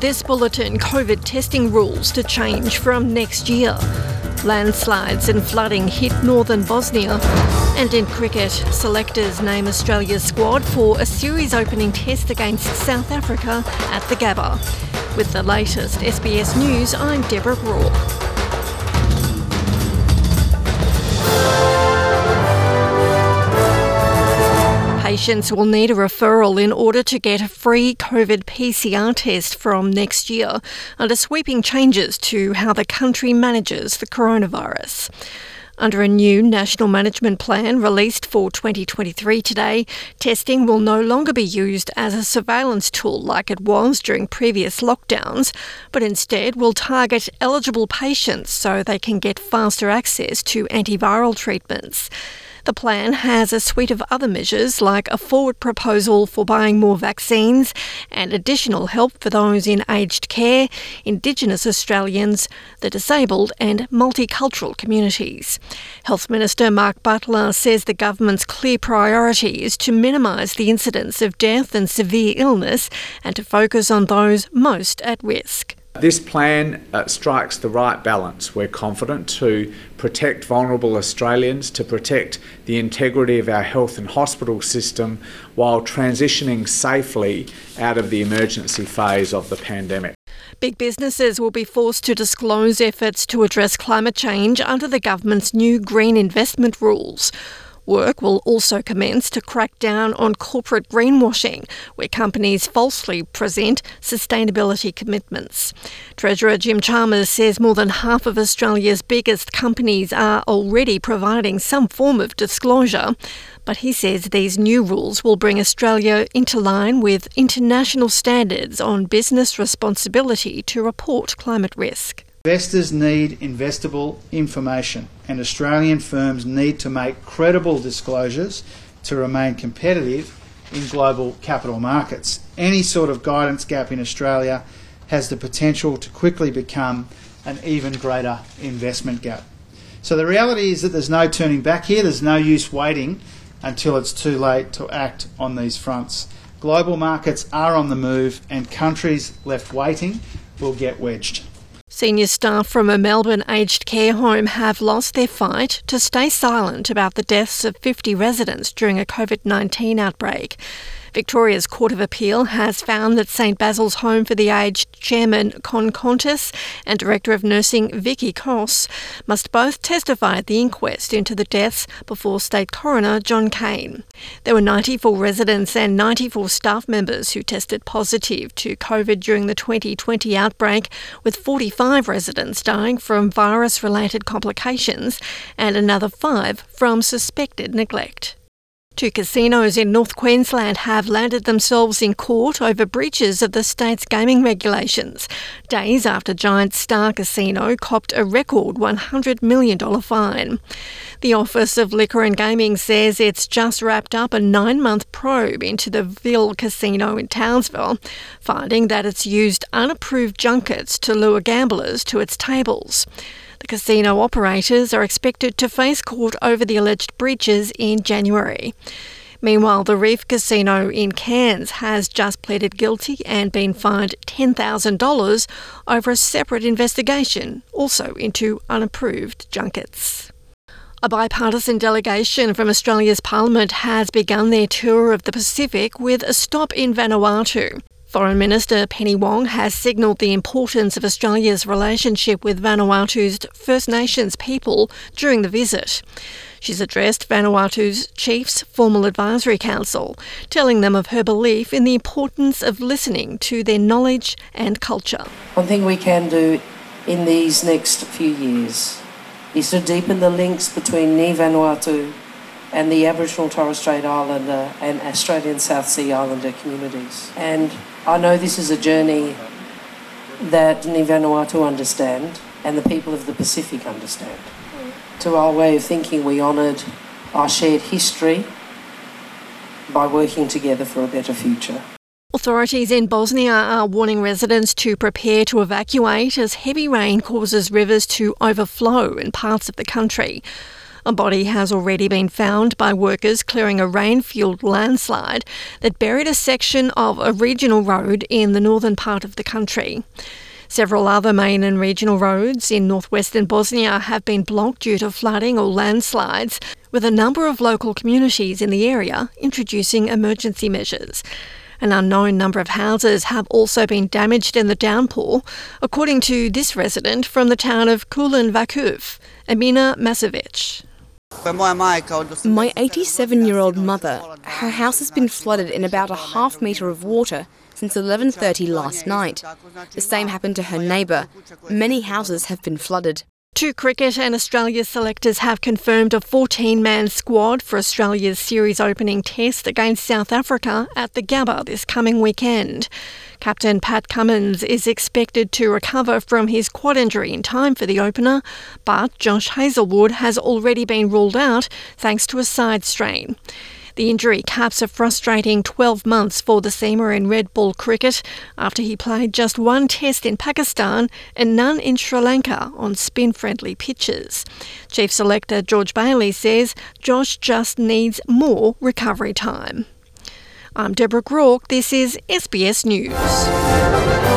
this bulletin, COVID testing rules to change from next year. Landslides and flooding hit northern Bosnia. And in cricket, selectors name Australia's squad for a series opening test against South Africa at the Gabba. With the latest SBS News, I'm Deborah Groarke. Patients will need a referral in order to get a free COVID PCR test from next year under sweeping changes to how the country manages the coronavirus. Under a new national management plan released for 2023 today, testing will no longer be used as a surveillance tool like it was during previous lockdowns, but instead will target eligible patients so they can get faster access to antiviral treatments. The plan has a suite of other measures like a forward proposal for buying more vaccines and additional help for those in aged care, Indigenous Australians, the disabled, and multicultural communities. Health Minister Mark Butler says the government's clear priority is to minimise the incidence of death and severe illness and to focus on those most at risk. This plan uh, strikes the right balance, we're confident, to protect vulnerable Australians, to protect the integrity of our health and hospital system while transitioning safely out of the emergency phase of the pandemic. Big businesses will be forced to disclose efforts to address climate change under the government's new green investment rules. Work will also commence to crack down on corporate greenwashing, where companies falsely present sustainability commitments. Treasurer Jim Chalmers says more than half of Australia's biggest companies are already providing some form of disclosure, but he says these new rules will bring Australia into line with international standards on business responsibility to report climate risk. Investors need investable information, and Australian firms need to make credible disclosures to remain competitive in global capital markets. Any sort of guidance gap in Australia has the potential to quickly become an even greater investment gap. So the reality is that there's no turning back here, there's no use waiting until it's too late to act on these fronts. Global markets are on the move, and countries left waiting will get wedged. Senior staff from a Melbourne aged care home have lost their fight to stay silent about the deaths of 50 residents during a COVID 19 outbreak. Victoria's Court of Appeal has found that St Basil's Home for the Aged Chairman Con Kontis and Director of Nursing Vicky Koss must both testify at the inquest into the deaths before State Coroner John Cain. There were 94 residents and 94 staff members who tested positive to COVID during the 2020 outbreak, with 45 residents dying from virus related complications and another five from suspected neglect. Two casinos in North Queensland have landed themselves in court over breaches of the state's gaming regulations, days after Giant Star Casino copped a record $100 million fine. The Office of Liquor and Gaming says it's just wrapped up a nine month probe into the Ville Casino in Townsville, finding that it's used unapproved junkets to lure gamblers to its tables. The casino operators are expected to face court over the alleged breaches in January. Meanwhile, the Reef Casino in Cairns has just pleaded guilty and been fined $10,000 over a separate investigation, also into unapproved junkets. A bipartisan delegation from Australia's Parliament has begun their tour of the Pacific with a stop in Vanuatu. Foreign Minister Penny Wong has signalled the importance of Australia's relationship with Vanuatu's First Nations people during the visit. She's addressed Vanuatu's Chiefs Formal Advisory Council, telling them of her belief in the importance of listening to their knowledge and culture. One thing we can do in these next few years is to deepen the links between Ni Vanuatu and the Aboriginal Torres Strait Islander and Australian South Sea Islander communities. And I know this is a journey that Ni Vanuatu understand and the people of the Pacific understand. Mm. To our way of thinking, we honoured our shared history by working together for a better future. Authorities in Bosnia are warning residents to prepare to evacuate as heavy rain causes rivers to overflow in parts of the country. A body has already been found by workers clearing a rain fueled landslide that buried a section of a regional road in the northern part of the country. Several other main and regional roads in northwestern Bosnia have been blocked due to flooding or landslides, with a number of local communities in the area introducing emergency measures. An unknown number of houses have also been damaged in the downpour, according to this resident from the town of Kulen Vakuf, Amina Masovic. My 87 year old mother, her house has been flooded in about a half metre of water since 11:30 last night. The same happened to her neighbour. Many houses have been flooded. Two cricket and Australia selectors have confirmed a 14 man squad for Australia's series opening test against South Africa at the Gabba this coming weekend. Captain Pat Cummins is expected to recover from his quad injury in time for the opener, but Josh Hazlewood has already been ruled out thanks to a side strain. The injury caps a frustrating 12 months for the seamer in red ball cricket after he played just one test in Pakistan and none in Sri Lanka on spin friendly pitches. Chief Selector George Bailey says Josh just needs more recovery time. I'm Deborah Groarke. This is SBS News.